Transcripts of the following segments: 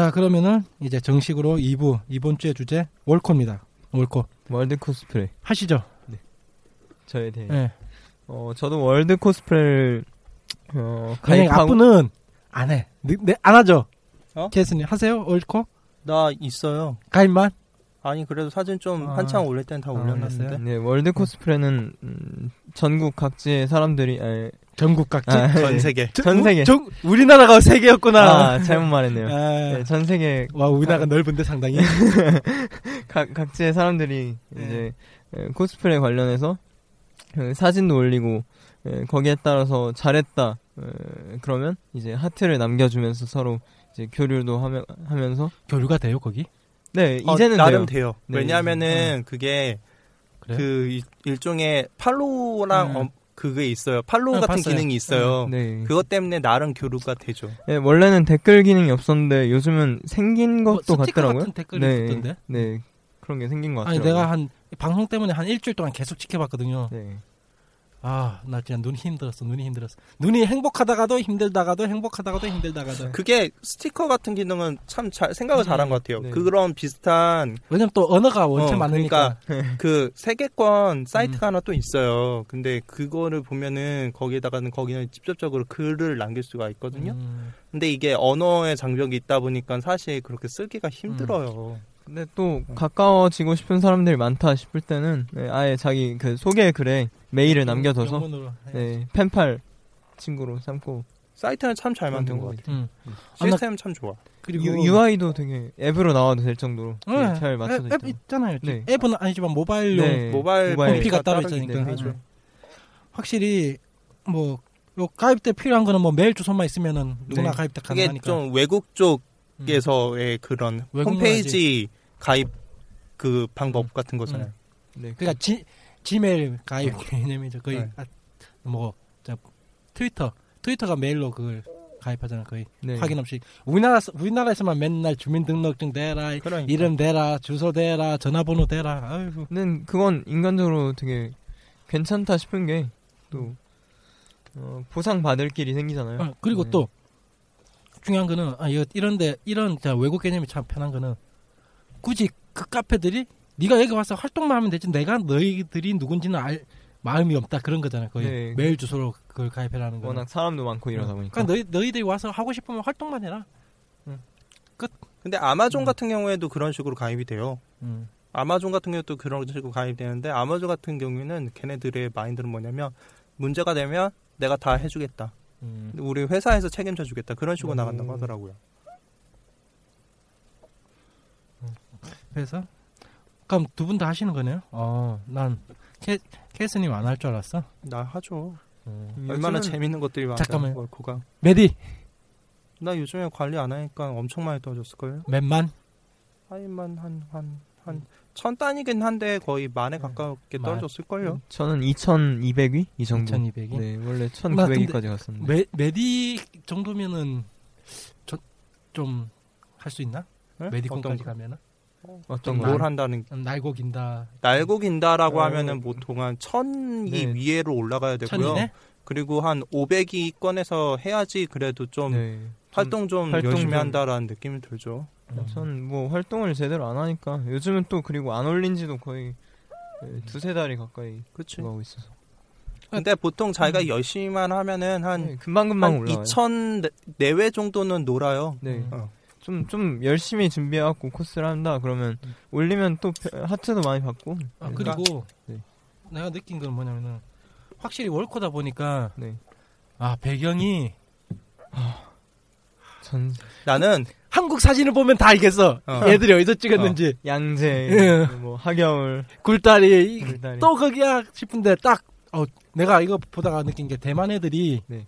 자, 그러면은 이제 정식으로 2부 이번 주의 주제 월코입니다. 월코 월드 코스프레 하시죠. 저에 대해 예. 어 저도 월드 코스프레를 어 그냥 가입하고 앞분은 안 해. 네, 네, 안 하죠. 어? 케이스님 하세요 월코 나 있어요. 가입만. 아니 그래도 사진 좀 아. 한창 올릴 땐다 아, 올렸는데. 올렸어요? 네 월드 코스프레는 음, 전국 각지의 사람들이 아니, 전국 각지. 아, 전 네. 세계. 저- 전 세계. 우- 전- 우리나라가 세계였구나. 아 잘못 말했네요. 아, 네, 전 세계 와 우리나라가 넓은데 상당히. 각 각지의 사람들이 네. 이제 에, 코스프레 관련해서 그 사진도 올리고 에, 거기에 따라서 잘했다 에, 그러면 이제 하트를 남겨주면서 서로 이제 교류도 하며, 하면서 교류가 돼요 거기? 네 어, 이제는 나름 돼요. 돼요. 네, 왜냐하면은 그게 그래요? 그 일- 일종의 팔로우랑 음. 어, 그게 있어요. 팔로우 네, 같은 봤어요. 기능이 있어요. 네. 그것 때문에 나름 교류가 되죠. 네, 원래는 댓글 기능이 없었는데 요즘은 생긴 뭐 것도 스티커 같더라고요. 같은 댓글이 네, 있던데. 네 그런 게 생긴 것 아니 같더라고요. 내가 한 방송 때문에 한 일주일 동안 계속 지켜봤거든요. 네. 아나 진짜 눈이 힘들었어. 눈이 힘들었어. 눈이 행복하다가도 힘들다가도 행복하다가도 힘들다가도. 그게 스티커 같은 기능은 참 잘 생각을 음, 잘한 것 같아요. 네. 그런 비슷한 왜냐면 또 언어가 원체 어, 많으니까. 그 세계권 음. 사이트가 하나 또 있어요. 근데 그거를 보면은 거기에다가는 거기는 직접적으로 글을 남길 수가 있거든요. 음, 근데 이게 언어의 장벽이 있다 보니까 사실 그렇게 쓰기가 힘들어요. 근데 또 가까워지고 싶은 사람들이 많다 싶을 때는 네, 아예 자기 그 소개 글에 메일을 남겨둬서 영문으로 해. 네, 펜팔 친구로 삼고 사이트는 참 잘 만든 그런 것 같아요. 음. 아, 나- 시스템 참 좋아. 그리고 유, UI도 되게 앱으로 나와도 될 정도로 네, 잘 맞춰져 앱, 앱 있다. 있잖아요. 네. 앱은 아니지만 모바일용 네, 모바일 콤피가 따로 있으니까. 네. 확실히 뭐요 가입 때 필요한 거는 뭐 메일 주소만 있으면은 누구나 네. 가입 때 가능하니까. 좀 외국 쪽에서의 그런 외국만 홈페이지 가입 그 방법 같은 거잖아요. 네, 그러니까 지, 지메일 가입 개념이죠. 거의 네. 아, 뭐 저, 트위터 트위터가 메일로 그걸 가입하잖아. 거의 네. 확인 없이 우리나라 우리나라에서만 맨날 주민등록증 대라 그러니까. 이름 대라 주소 대라 전화번호 대라. 아이고. 근데 그건 인간적으로 되게 괜찮다 싶은 게또 어, 보상 받을 길이 생기잖아요. 아, 그리고 네. 또 중요한 거는 아 이런데 이런 자, 외국 개념이 참 편한 거는 굳이 그 카페들이 네가 여기 와서 활동만 하면 되지 내가 너희들이 누군지는 알 마음이 없다 그런 거잖아 거의 네. 메일 주소로 그걸 가입해라는 거. 워낙 사람도 많고 이러다 보니까. 그러니까 너희 너희들이 와서 하고 싶으면 활동만 해라. 근데 아마존 음. 같은 경우에도 그런 식으로 가입이 돼요. 음. 아마존 같은 경우도 그런 식으로 가입되는데 아마존 같은 경우에는 걔네들의 마인드는 뭐냐면 문제가 되면 내가 다 해주겠다. 음. 우리 회사에서 책임져 주겠다. 그런 식으로 음. 나간다고 하더라고요. 그래서 그럼 두 분 다 하시는 거네요? 어, 난 캐, 캐스님 안 할 줄 알았어. 나 하죠. 음. 얼마나 요즘은 재밌는 것들이 많아. 잠깐만요. 월코가. 메디 나 요즘에 관리 안 하니까 엄청 많이 떨어졌을걸요? 몇만? 하이만 한, 한, 한, 천 단이긴 한데 거의 만에 가깝게 만. 떨어졌을걸요? 저는 2,200위 이 정도. 1200이? 네, 원래 나 근데 1,900위까지 갔었는데. 메, 메디 정도면은 좀할 수 있나? 네? 메디콘까지? 가면은 어떤? 뭘 한다는 날고 긴다. 날고 긴다라고 어. 하면은 보통 한 천이 네. 위에로 올라가야 되고요. 천이네? 그리고 한 500이 꺼내서 해야지 그래도 좀 네. 활동 좀 활동 열심히 좀- 한다라는 느낌이 들죠. 음. 전뭐 활동을 제대로 안 하니까 요즘은 또 그리고 안 올린 지도 거의 네, 두세 달이 가까이 그치. 가고 있어서 근데 보통 자기가 열심히만 하면은 한, 네, 금방 금방 한 올라와요. 2천 내외 정도는 놀아요. 네. 어. 좀, 좀 열심히 준비해갖고 코스를 한다 그러면 올리면 또 하트도 많이 받고 아, 네. 그리고 네. 내가 느낀 건 뭐냐면은 확실히 월코다 보니까 네. 아 배경이 전 나는 한국 사진을 보면 다 알겠어. 어. 얘들이 어디서 찍었는지 양재 예. 뭐 하겨울 굴다리 이- 굴다리. 또 거기야 싶은데 딱 어, 내가 이거 보다가 느낀 게 대만 애들이 네.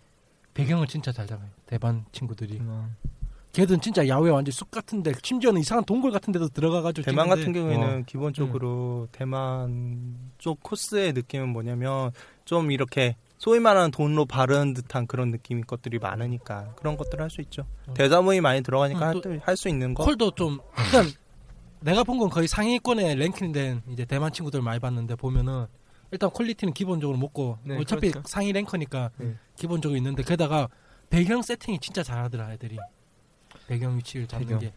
배경을 진짜 잘 잡아요. 대만 친구들이. 음, 걔들은 진짜 야외 완전 숲 같은데 심지어는 이상한 동굴 같은 데도 들어가가지고 대만 찍는데 같은 경우에는 어. 기본적으로 대만 쪽 코스의 느낌은 뭐냐면 좀 이렇게 소위 말하는 돈으로 바른 듯한 그런 느낌의 것들이 많으니까 그런 것들 을 할 수 있죠. 어. 대자본이 많이 들어가니까 어, 또- 할수 있는 거. 콜도 좀 일단 내가 본 건 거의 상위권에 랭킹된 이제 대만 친구들 많이 봤는데 보면은 일단 퀄리티는 기본적으로 먹고 네, 어차피 그렇죠. 상위 랭커니까 네. 기본적으로 있는데 게다가 배경 세팅이 진짜 잘하더라 애들이 배경 위치를 잡는 배경. 게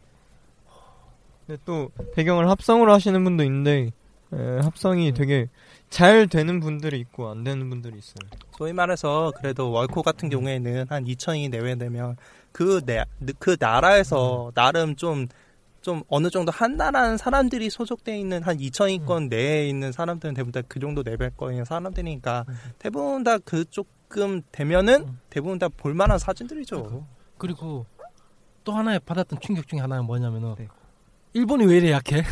근데 또 배경을 합성으로 하시는 분도 있는데 에, 합성이 되게 잘 되는 분들이 있고 안 되는 분들이 있어요. 소위 말해서 그래도 월코 같은 경우에는 한 2천이 내외 되면 그, 내, 그 나라에서 나름 좀, 좀 어느 정도 한다라는 사람들이 소속돼 있는 한 2천위권 내에 있는 사람들은 대부분 다 그 정도 레벨권의 사람들이니까 대부분 다 그조금 되면은 음. 대부분 다 볼만한 사진들이죠. 그리고 또 하나의 받았던 충격 중에 하나가 뭐냐면은 네. 일본이 왜 이래 약해?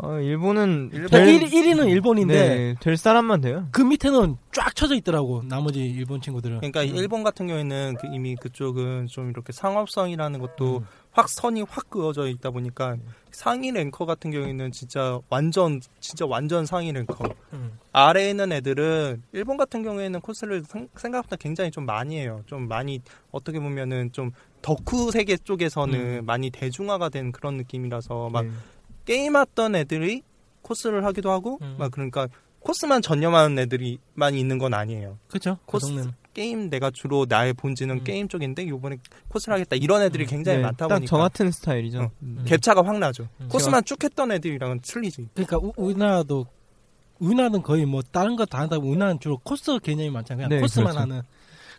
어, 일본은 그러니까 1, 1위는 일본인데 네, 될 사람만 돼요. 그 밑에는 쫙 쳐져 있더라고 나머지 일본 친구들은 그러니까 음. 일본 같은 경우에는 그 이미 그쪽은 좀 이렇게 상업성이라는 것도 음. 확 선이 확 그어져 있다 보니까 상위 랭커 같은 경우에는 진짜 완전 진짜 완전 상위 랭커 음. 아래에 있는 애들은 일본 같은 경우에는 코스를 생- 생각보다 굉장히 좀 많이 해요 좀 많이 어떻게 보면은 좀 덕후 세계 쪽에서는 음. 많이 대중화가 된 그런 느낌이라서 막 네. 게임했던 애들이 코스를 하기도 하고 음. 막 그러니까 코스만 전념하는 애들이 많이 있는 건 아니에요 그쵸 그 코스 동네는 게임 내가 주로 나의 본질은 음. 게임 쪽인데 요번에 코스를 하겠다 이런 애들이 굉장히 네, 많다 딱 보니까 저 같은 스타일이죠. 어. 음. 갭차가 확 나죠. 음. 코스만 쭉 했던 애들이랑은 틀리지. 그러니까 우, 우리나라도 우리나라는 거의 뭐 다른 거 다 한다고 우리나라는 주로 코스 개념이 많잖아요. 그냥 네, 코스만 그렇죠. 하는.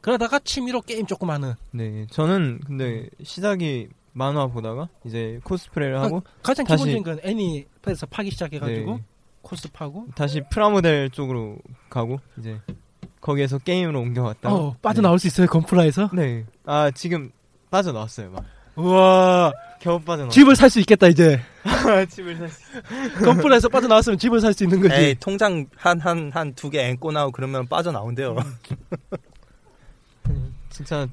그러다가 취미로 게임 조금 하는. 네, 저는 근데 시작이 만화 보다가 이제 코스프레를 하고 가장 다시- 기본적인 건 애니에서 파기 시작해가지고 네, 코스 파고. 다시 프라모델 쪽으로 가고 이제 거기에서 게임으로 옮겨왔다. 어 빠져나올 수 있어요 건프라에서. 네. 아 지금 빠져나왔어요. 막 우와 겨우 빠져나왔. 집을 살 수 있겠다 이제. 집을 샀어. 건프라에서 빠져나왔으면 집을 살 수 있는 거지. 에이, 통장 한 한 한 두 개 앵꼬 나오고 그러면 빠져나온대요. 진짜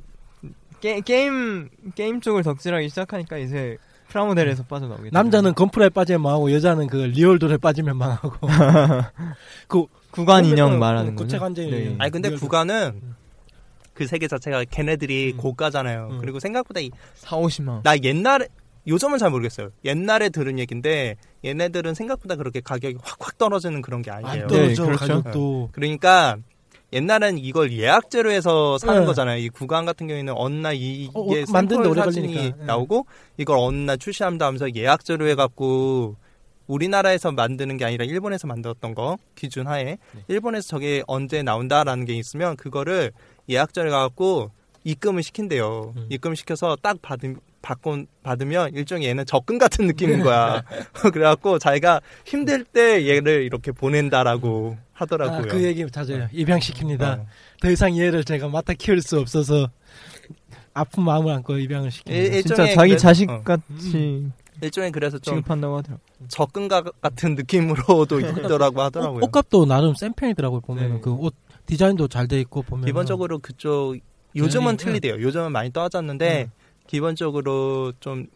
게, 게임 게임 쪽을 덕질하기 시작하니까 이제 프라모델에서 빠져나오게. 남자는 건프라에 빠지면 망하고 여자는 그 리얼돌에 빠지면 망하고. 그 구간 인형 어, 말하는 어, 거죠. 구체 관절 네. 인형. 아니 근데 리얼도- 구간은 그 세계 자체가 걔네들이 음. 고가잖아요. 음. 그리고 생각보다 이- 4, 50만 원. 나 옛날에 요즘은 잘 모르겠어요. 옛날에 들은 얘긴데 얘네들은 생각보다 그렇게 가격이 확확 떨어지는 그런 게 아니에요. 안 떨어져 네, 그렇죠. 가격도. 그러니까 옛날엔 이걸 예약제로 해서 사는 네. 거잖아요. 이 구간 같은 경우에는 어느 날 이- 어, 이게 어, 만드는데 오래 사진이 걸리니까. 네. 나오고 이걸 어느 날 출시한다 하면서 예약제로 해갖고 우리나라에서 만드는 게 아니라 일본에서 만들었던 거 기준 하에 네. 일본에서 저게 언제 나온다라는 게 있으면 그거를 예약전에 가갖고 입금을 시킨대요. 음. 입금을 시켜서 딱 받음 받고 받으면 일종의 얘는 적금 같은 느낌인 거야. 그래갖고 자기가 힘들 때 얘를 이렇게 보낸다라고 아, 하더라고요. 그 얘기 자주 입양시킵니다. 어. 더 이상 얘를 제가 맡아 키울 수 없어서 아픈 마음을 안고 입양을 시킵니다. 일- 진짜 자기 그래- 자식 어. 같이 일종의 그래서 좀 취급한다고 하더라고. 적금가 같은 느낌으로도 있더라고 하더라고요. 옷, 옷값도 나름 센 편이더라고요. 보면 네. 그옷 디자인도 잘 돼 있고 보면 기본적으로 그쪽 요즘은 네. 틀리대요. 요즘은 많이 떠졌는데 음. 기본적으로 좀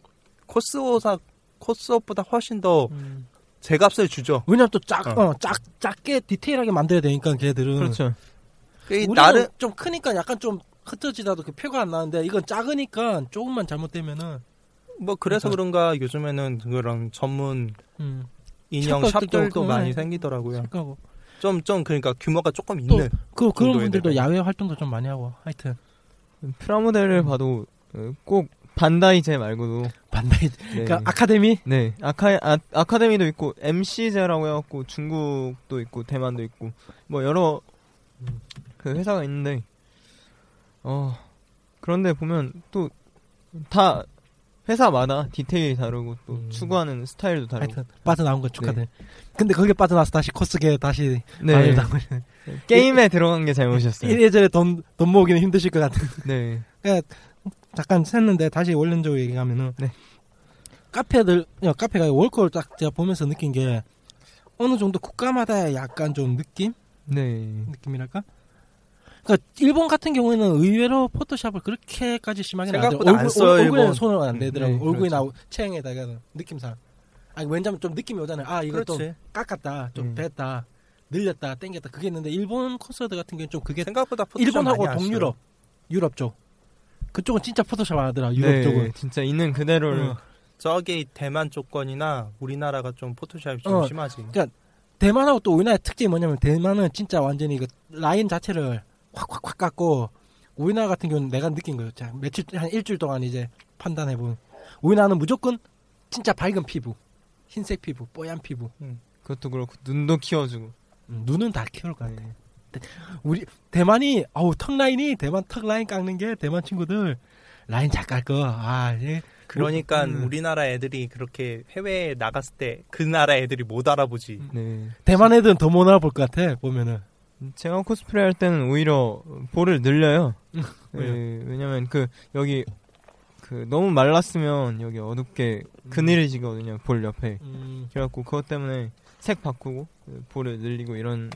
코스옷사 코스옷보다 훨씬 더 음. 제값을 주죠. 왜냐면 또 작 어. 어, 작 작게 디테일하게 만들어야 되니까 걔들은 그렇죠. 그 우리는 나름 좀 크니까 약간 좀 흩어지다도 그 표가 안 나는데 이건 작으니까 조금만 잘못되면은 뭐 그래서 그러니까. 그런가 요즘에는 그런 전문 음, 인형 샵들도 많이 네. 생기더라고요. 생각하고 좀좀 그러니까 규모가 조금 또 있는 그 그런 분들도 레벨. 야외 활동도 좀 많이 하고 하여튼 프라모델을 봐도 어, 꼭 반다이제 말고도 반다이 네. 그러니까 아카데미 네, 아카 아, 아카데미도 있고 MC제라고 해갖고 중국도 있고 대만도 있고 뭐 여러 그 회사가 있는데 어 그런데 보면 또 다 회사마다 디테일이 다르고 또 음. 추구하는 스타일도 다르고 하여튼 빠져나온 거 축하드. 근데 거기에 빠져나와서 다시 코스게 다시 네 게임에 들어간 게 잘못이었어요. 이래저래 돈, 돈 모으기는 힘드실 것 같은. 네, 잠깐 샜는데 다시 원론적으로 얘기하면은 네. 카페들 야, 카페가 월콜 딱 제가 보면서 느낀 게 어느 정도 국가마다 약간 좀 느낌 네, 느낌이랄까. 그러니까 일본 같은 경우에는 의외로 포토샵을 그렇게까지 심하게 생각보다 안 써요, 얼굴에 일본. 손을 안 대더라고. 네, 얼굴이나 그렇죠. 체형에다가 느낌상. 아니 왜냐면 좀 느낌이 오잖아요. 아 이거 좀 그렇지. 깎았다, 좀 음. 뺐다, 늘렸다, 땡겼다 그게 있는데 일본 콘서트 같은 경우는 좀 그게 생각보다 포토샵 일본하고 많이 동유럽, 유럽 쪽 그쪽은 진짜 포토샵 안 하더라. 유럽 네, 쪽은. 진짜 있는 그대로를 어. 저기 대만 조건이나 우리나라가 좀 포토샵이 좀 어, 심하지. 대만하고 또 우리나라의 특징이 뭐냐면 대만은 진짜 완전히 그 라인 자체를 확확확 깎고 우리나라 같은 경우는 내가 느낀 거예요. 자, 며칠 한 일주일 동안 이제 판단해 보면 우리나라는 무조건 진짜 밝은 피부, 흰색 피부, 뽀얀 피부. 그것도 그렇고 눈도 키워주고 음, 눈은 다 키울 것 같아. 우리 대만이 아우 턱 라인이 대만 턱 라인 깎는 게 대만 친구들 라인 잘 깎어. 아, 예. 그러니까 음. 우리나라 애들이 그렇게 해외에 나갔을 때 그 나라 애들이 못 알아보지. 네. 대만 애들은 더 못 알아볼 것 같아. 보면은. 제가 코스프레 할 때는 오히려 볼을 늘려요. 네? 왜냐면 그 여기 그 너무 말랐으면 여기 어둡게 그늘이 지거든요. 볼 옆에. 음, 그래갖고 그것 때문에 색 바꾸고 그 볼을 늘리고 이런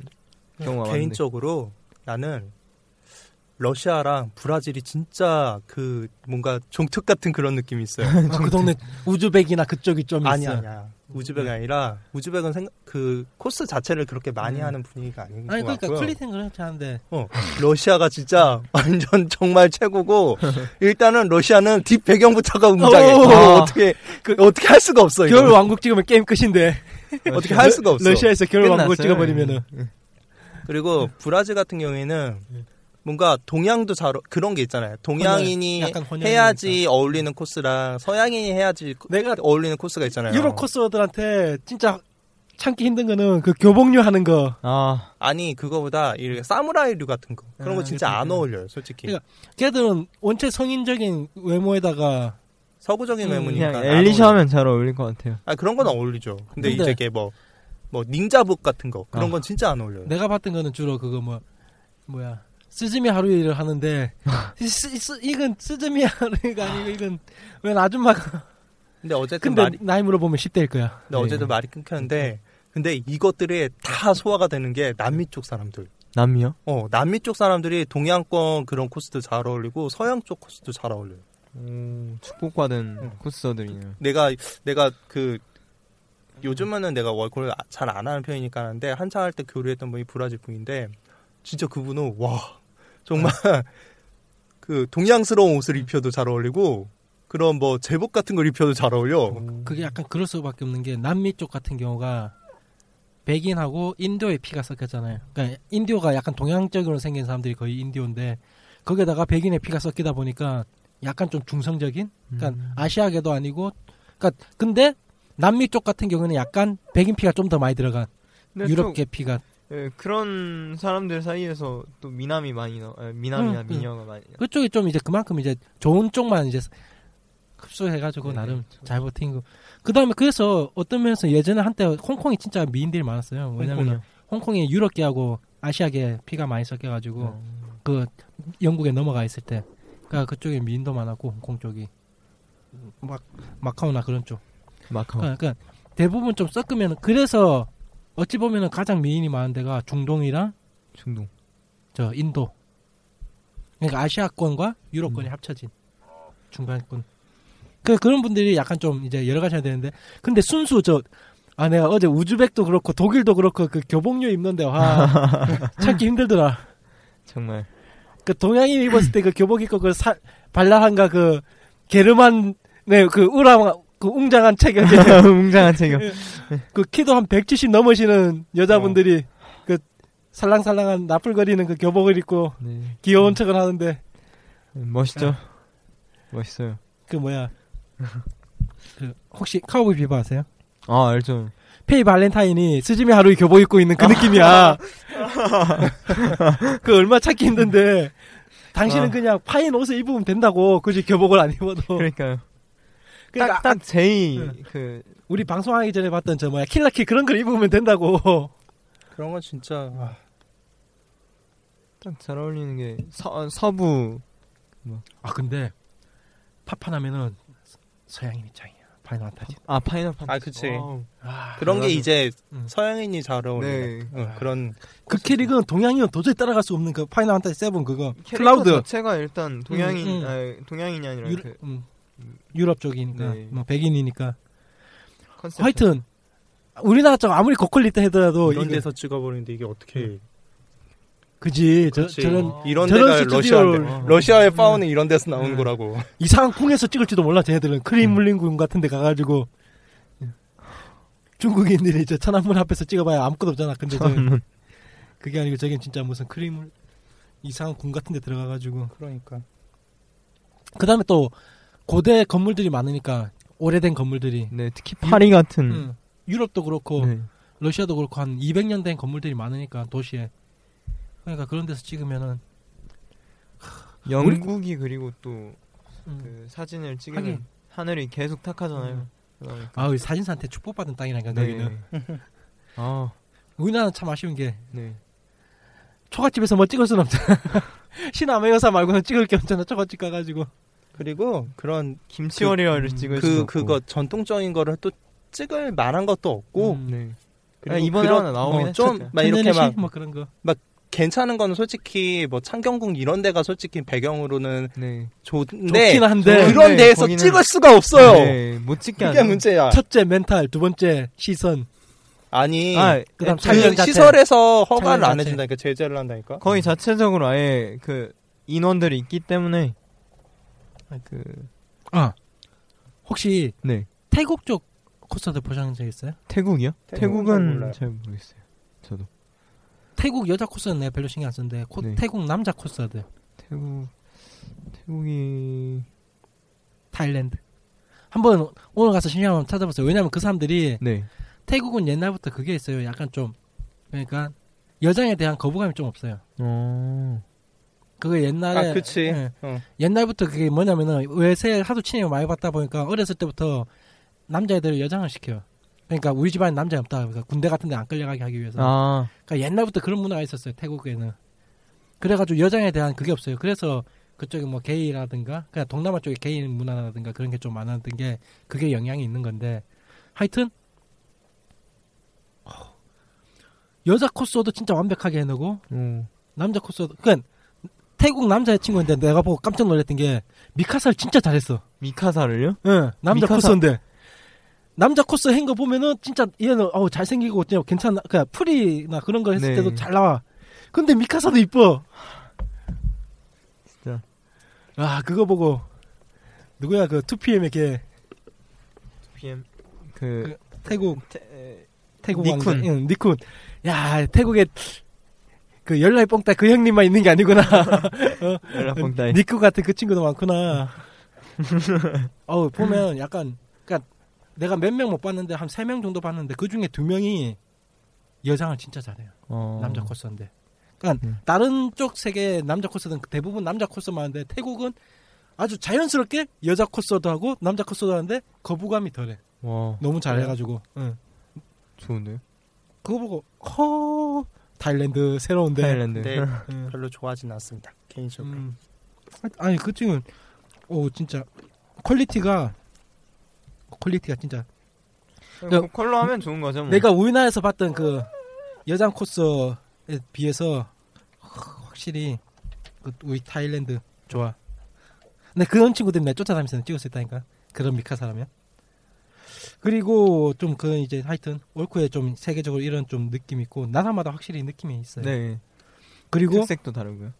경우가 많은데. 개인적으로 나는 러시아랑 브라질이 진짜 그 뭔가 종특 같은 그런 느낌이 있어요. 아, 그 동네 우즈벡이나 그쪽이 좀 있어. 아니 아니야. 우즈벡이 아니라 우즈벡은 생각 그 코스 자체를 그렇게 많이 음. 하는 분위기가 아닌 것 아니 그러니까 같고요. 클리텐 그렇지 않은데 어, 러시아가 진짜 완전 정말 최고고 일단은 러시아는 뒷 배경부터가 웅장해. 오. 어, 어떻게 그 어떻게 할 수가 없어. 겨울 왕국 찍으면 게임 끝인데 어떻게 할 수가 없어. 러시아에서 겨울 왕국. 찍어버리면은 그리고 브라질 같은 경우에는 예. 뭔가 동양도 잘 어- 그런 게 있잖아요. 동양인이. 해야지 어울리는 코스랑 서양인이 해야지 코- 내가 어울리는 코스가 있잖아요. 유럽 코스들한테 진짜 참기 힘든 거는 그 교복류 하는 거. 아, 아니 그거보다 이렇게 사무라이류 같은 거 그런 아, 거 진짜 그치, 안. 어울려요, 솔직히. 그러니까 걔들은 원체 성인적인 외모에다가 서구적인 음, 외모니까. 엘리샤. 하면 잘 어울릴 것 같아요. 아 그런 건 어울리죠. 근데, 근데- 이제 이게 뭐, 뭐 닌자복 같은 거 그런 아. 건 진짜 안 어울려요. 내가 봤던 거는 주로 그거 뭐 뭐야 스즈미야 하루히를 하는데 이- 스- 스- 이건 스즈미야 하루히가 아니고 이건 웬 아줌마가 근데 어쨌든 근데 말이 나이 물어보면 10대일 거야. 근데 어제도 말이 끊겼는데 근데 이것들이 다 소화가 되는 게 남미 쪽 사람들. 남미요? 어 남미 쪽 사람들이 동양권 그런 코스도 잘 어울리고 서양 쪽 코스도 잘 어울려요. 오, 축복받은 응. 코스들이네요. 내가 내가 그 요즘에는 내가 월콜 잘안 하는 편이니까 하는데 한창 할 때 교류했던 분이 브라질 분인데 진짜 그분은 와 정말 그 동양스러운 옷을 입혀도 잘 어울리고 그런 뭐 제복 같은 걸 입혀도 잘 어울려. 그게 약간 그럴 수밖에 없는 게 남미 쪽 같은 경우가 백인하고 인도의 피가 섞였잖아요. 그러니까 인디오가 약간 동양적으로 생긴 사람들이 거의 인디오인데 거기에다가 백인의 피가 섞이다 보니까 약간 좀 중성적인, 그러니까 음. 아시아계도 아니고, 그러니까 근데 남미 쪽 같은 경우는 약간 백인 피가 좀 더 많이 들어간 근데 유럽계 피가 또, 예, 그런 사람들 사이에서 또 미남이 많이 나, 아, 미남이나 응, 응. 미녀가 많이 나. 그쪽이 좀 이제 그만큼 이제 좋은 쪽만 이제 흡수해가지고 네, 나름 좀. 잘 버틴 거. 그 다음에 그래서 어떤 면에서 예전에 한때 홍콩이 진짜 미인들이 많았어요. 왜냐면? 홍콩이 유럽계하고 아시아계 피가 많이 섞여가지고 어. 그 영국에 넘어가 있을 때, 그러니까 그쪽에 미인도 많았고 홍콩 쪽이 막 마카오나 그런 쪽. 마카오. 그러니까 대부분 좀 섞으면 그래서 어찌 보면은 가장 미인이 많은 데가 중동이랑 중동. 저 인도. 그러니까 아시아권과 유럽권이 음. 합쳐진 중간권. 그 그런 분들이 약간 좀 이제 여러 가지 해야 되는데 근데 순수 저 아 내가 어제 우즈벡도 그렇고 독일도 그렇고 그 교복류 입는데 와 찾기 힘들더라. 정말. 그 동양인 입었을 때 그 교복 입고 그 사, 발랄한가 그 게르만 네 그 우람 그 웅장한 체격에 웅장한 체격. 그 키도 한 170 넘으시는 여자분들이 그 살랑살랑한 나풀거리는 그 교복을 입고 네. 귀여운 척을 하는데 멋있죠. 아. 멋있어요. 그 뭐야 그 혹시 카우보이 비밥 아세요? 아 알죠. 페이 발렌타인이 스즈미야 하루히 교복 입고 있는 그 느낌이야. 그 얼마 찾기 힘든데 당신은 아. 그냥 파인 옷을 입으면 된다고 굳이 교복을 안 입어도. 그러니까요. 그러니까 딱, 딱 제이 응. 그 우리 방송하기 전에 봤던 저 뭐야 킬라킬 그런 걸 입으면 된다고. 그런 건 진짜 아, 딱잘 어울리는 게 서, 서부 아 근데 파판 하면은 서양인이 짱이야. 파이널 판타지. 아 파이널 판타지. 아, 그치. wow. 아, 그런 게. 이제 음. 서양인이 잘 어울리는 네. 응, 그런 그 캐릭은 동양인은 도저히 따라갈 수 없는 그 파이널 판타지 7 그거 클라우드 자체가 일단 동양인 음, 음. 아, 동양인이 아니라 유럽, 그 음, 유럽 쪽이니까 네. 뭐 백인이니까. 컨셉. 하여튼 우리나라 쪽 아무리 고quality 하더라도 이런 데서 찍어버리는데 이게 어떻게 그지? 저, 그렇지. 저 런 이런 데가 러시아인데. 러시아의 파워는 이런 데서 나오는 음. 거라고. 이상한 궁에서 찍을지도 몰라 쟤네들은. 크림 음. 물린 궁 같은 데 가가지고. 중국인들이 저 천안문 앞에서 찍어봐야 아무것도 없잖아 근데 저 그게 아니고 저긴 진짜 무슨 크림을 이상한 궁 같은 데 들어가가지고. 그러니까. 그 다음에 또 고대 건물들이 많으니까 오래된 건물들이 네 특히 파리 같은 음, 유럽도 그렇고 네. 러시아도 그렇고 한 200년 된 건물들이 많으니까 도시에 그러니까 그런 데서 찍으면은 영국이 그리고 또그 음. 사진을 찍으면 하긴. 하늘이 계속 탁하잖아요. 음. 그러니까. 아우 사진사한테 축복받은 땅이라니까 네. 거기는 아, 우리나라는 참 아쉬운 게 네. 초가집에서 뭐 찍을 수는 없잖아 신암의 여사 말고는 찍을 게 없잖아 초가집 가가지고 그리고 그런 김치워리어를 음, 찍을 그수 그거 전통적인 거를 또 찍을 만한 것도 없고 음. 네. 그리고 아, 이번에 하나 나오긴 어, 좀 했었죠. 막 이렇게 막 시? 뭐 그런 거 괜찮은 거는 솔직히 뭐 창경궁 이런 데가 솔직히 배경으로는 네. 좋은데 좋긴 한데 그런 네, 데에서 거기는- 찍을 수가 없어요. 네, 못 찍게 그게. 문제야. 첫째 멘탈 두 번째 시선 아니 아, 그다음 그. 시설에서 허가를 안. 해준다니까 제재를 한다니까. 거의 자체적으로 아예 그 인원들이 있기 때문에 그 아 혹시 네. 태국 쪽 콘서트 보신 적 있어요? 태국이요? 태국 은 잘 태국은 몰라요. 잘 모르겠어요. 저도 태국 여자 콘서트는 내가 별로 신경 안 쓰는데 코- 네. 태국 남자 콘서트 태국 태국이 타일랜드 한번 오늘 가서 신경 한번 찾아보세요 왜냐면 그 사람들이 네. 태국은 옛날부터 그게 있어요 약간 좀 그러니까 여장에 대한 거부감이 좀 없어요 어. 그거 옛날에 아, 그치. 예. 어. 옛날부터 그게 뭐냐면은 외세 하도 친해를 많이 받다 보니까 어렸을 때부터 남자애들을 여장을 시켜요 그러니까 우리 집안에 남자 없다 그러니까 군대 같은 데 안 끌려가게 하기 위해서 아. 그러니까 옛날부터 그런 문화가 있었어요 태국에는 그래가지고 여장에 대한 그게 없어요 그래서 그쪽에 뭐 게이라든가 그냥 동남아 쪽에 게이 문화라든가 그런 게 좀 많았던 게 그게 영향이 있는 건데 하여튼 어, 여자 코스도 진짜 완벽하게 해놓고 어. 남자 코스도 그러니까 태국 남자 친구인데 내가 보고 깜짝 놀랐던 게 미카사를 진짜 잘했어. 미카사를요? 응 남자 미카사. 코스인데. 남자 코스 한 거 보면은 진짜 얘는 어우 잘생기고 진짜 괜찮아. 그냥 풀이나 그런 거 했을 네. 때도 잘 나와. 근데 미카사도 이뻐. 진짜. 아 그거 보고 누구야? 그 2PM의 걔 PM 그 태국. 태, 에, 태국 니쿤. 왕자. 응 니쿤. 야 태국에 그 열날 뽕따 그 형님만 있는 게 아니구나 연락봉다이. 니쿠 같은 그 친구도 많구나 어우 보면 약간 그니까 내가 몇 명 못 봤는데 한 세 명 정도 봤는데 그 중에 두 명이 여장을 진짜 잘해요. 어. 남자 코스인데. 그러니까 음. 다른 쪽 세계 남자 코스는 대부분 남자 코스만 하는데 태국은 아주 자연스럽게 여자 코스도 하고 남자 코스도 하는데 거부감이 덜해. 와 너무 잘해가지고. 응. 좋은데요? 그거 보고 허 타일랜드 새로운데. 타일랜드. 네, 응. 별로 좋아하진 않습니다. 개인적으로. 음. 아니 그 친구는 오 진짜 quality가 quality가 진짜 그 컬러 하면 좋은 거죠. 뭐. 내가 우리나라에서 봤던 그 여장 코스에 비해서 확실히 그 우리 타일랜드 좋아. 근데 그런 친구들이 내가 쫓아다니면서 찍을 수 있다니까. 그런 미카사라면. 그리고 좀 그 이제 하여튼 올코에 좀 세계적으로 이런 좀 느낌 있고 나라마다 확실히 느낌이 있어요. 네. 그리고 특색도 다르고요.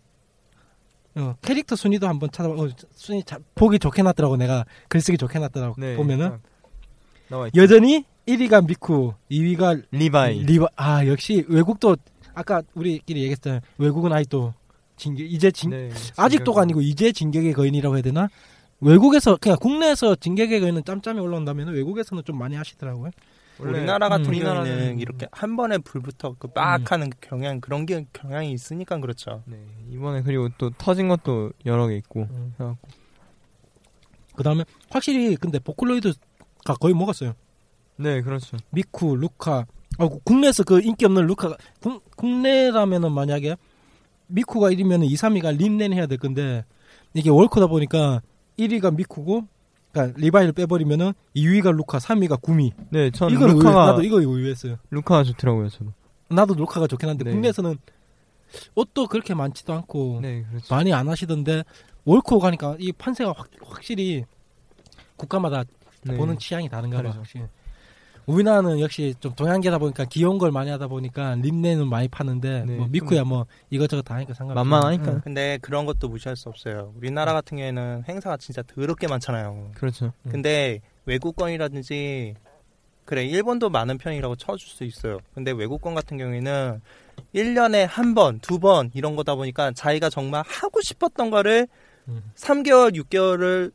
어, 캐릭터 순위도 한번 찾아봐. 어, 순위 자, 보기 좋게 놨더라고 내가 글쓰기 좋게 놨더라고 네. 보면은 있죠. 여전히 1위가 미쿠, 2위가 리바이. 리바. 아 역시 외국도 아까 우리끼리 얘기했잖아요. 외국은 아직도 진격 이제 진 네, 아직도가 아니고 이제 진격의 거인이라고 해야 되나? 외국에서 그냥 국내에서 진격의 거인은 짬짬이 올라온다면 외국에서는 좀 많이 하시더라고요. 원래 우리나라 같은 음. 경우에는 우리나라는 이렇게 한 번에 불부터 그빡 음. 하는 경향 그런 게 경향이 있으니까 그렇죠. 네 이번에 그리고 또 터진 것도 여러 개 있고 음. 해갖고 그 다음에 확실히 근데 보컬로이드가 거의 먹었어요. 네 그렇죠. 미쿠, 루카. 아, 국내에서 그 인기 없는 루카가 국, 국내라면은 만약에 미쿠가 1위면 2, 3위가 린넨 해야 될 건데 이게 월커다 보니까 1위가 미쿠고 그러니까 리바이를 빼버리면은 2위가 루카, 3위가 구미. 네, 전 이건 의외, 루카가 나도 이거 의외했어요. 루카가 좋더라고요, 저도. 나도 루카가 좋긴 한데 네. 국내에서는 옷도 그렇게 많지도 않고 네, 그렇죠. 많이 안 하시던데 월코 가니까 이 판세가 확, 확실히 국가마다 네. 보는 취향이 다른가 봐. 다르죠. 확실히. 우리나라는 역시 좀 동양계다 보니까 귀여운 걸 많이 하다 보니까 린넨은 많이 파는데 네, 뭐 미쿠야 뭐 이것저것 다 하니까 상관없어. 만만하니까. 근데 그런 것도 무시할 수 없어요. 우리나라 같은 경우에는 행사가 진짜 더럽게 많잖아요. 그렇죠. 음. 근데 외국권이라든지 그래 일본도 많은 편이라고 쳐줄 수 있어요. 근데 외국권 같은 경우에는 1년에 한 번, 두 번 이런 거다 보니까 자기가 정말 하고 싶었던 거를 음. 3개월, 6개월을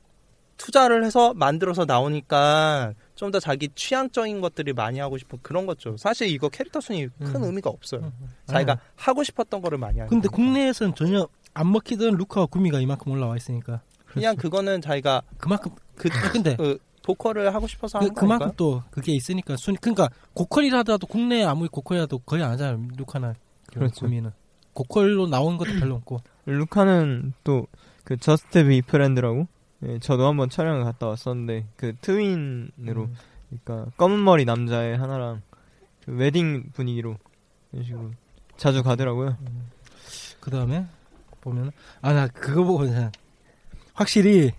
투자를 해서 만들어서 나오니까 좀 더 자기 취향적인 것들이 많이 하고 싶은 그런 거죠. 사실 이거 캐릭터 순위 큰 음. 의미가 없어요. 음. 자기가 아, 하고 싶었던 거를 많이 하는 근데 거니까. 국내에서는 전혀 안 먹히던 루카와 구미가 이만큼 올라와 있으니까 그냥 그거는 자기가 그만큼 그, 아, 근데 그 보컬을 하고 싶어서 그, 하는 그만큼 거니까. 또 그게 있으니까 순 그러니까 고퀄이라도 국내에 아무리 고퀄이라도 거의 안 하잖아요. 루카나 그 그렇죠. 구미는 고퀄로 나온 것도 별로 없고 루카는 또 그 Just Be Friend라고 예, 저도 한번 촬영을 갔다 왔었는데 그 twin으로 음. 그러니까 검은 머리 남자의 하나랑 그 웨딩 분위기로 이런 식으로 자주 가더라고요. 그 다음에 보면 아 나 그거 보고 그냥 확실히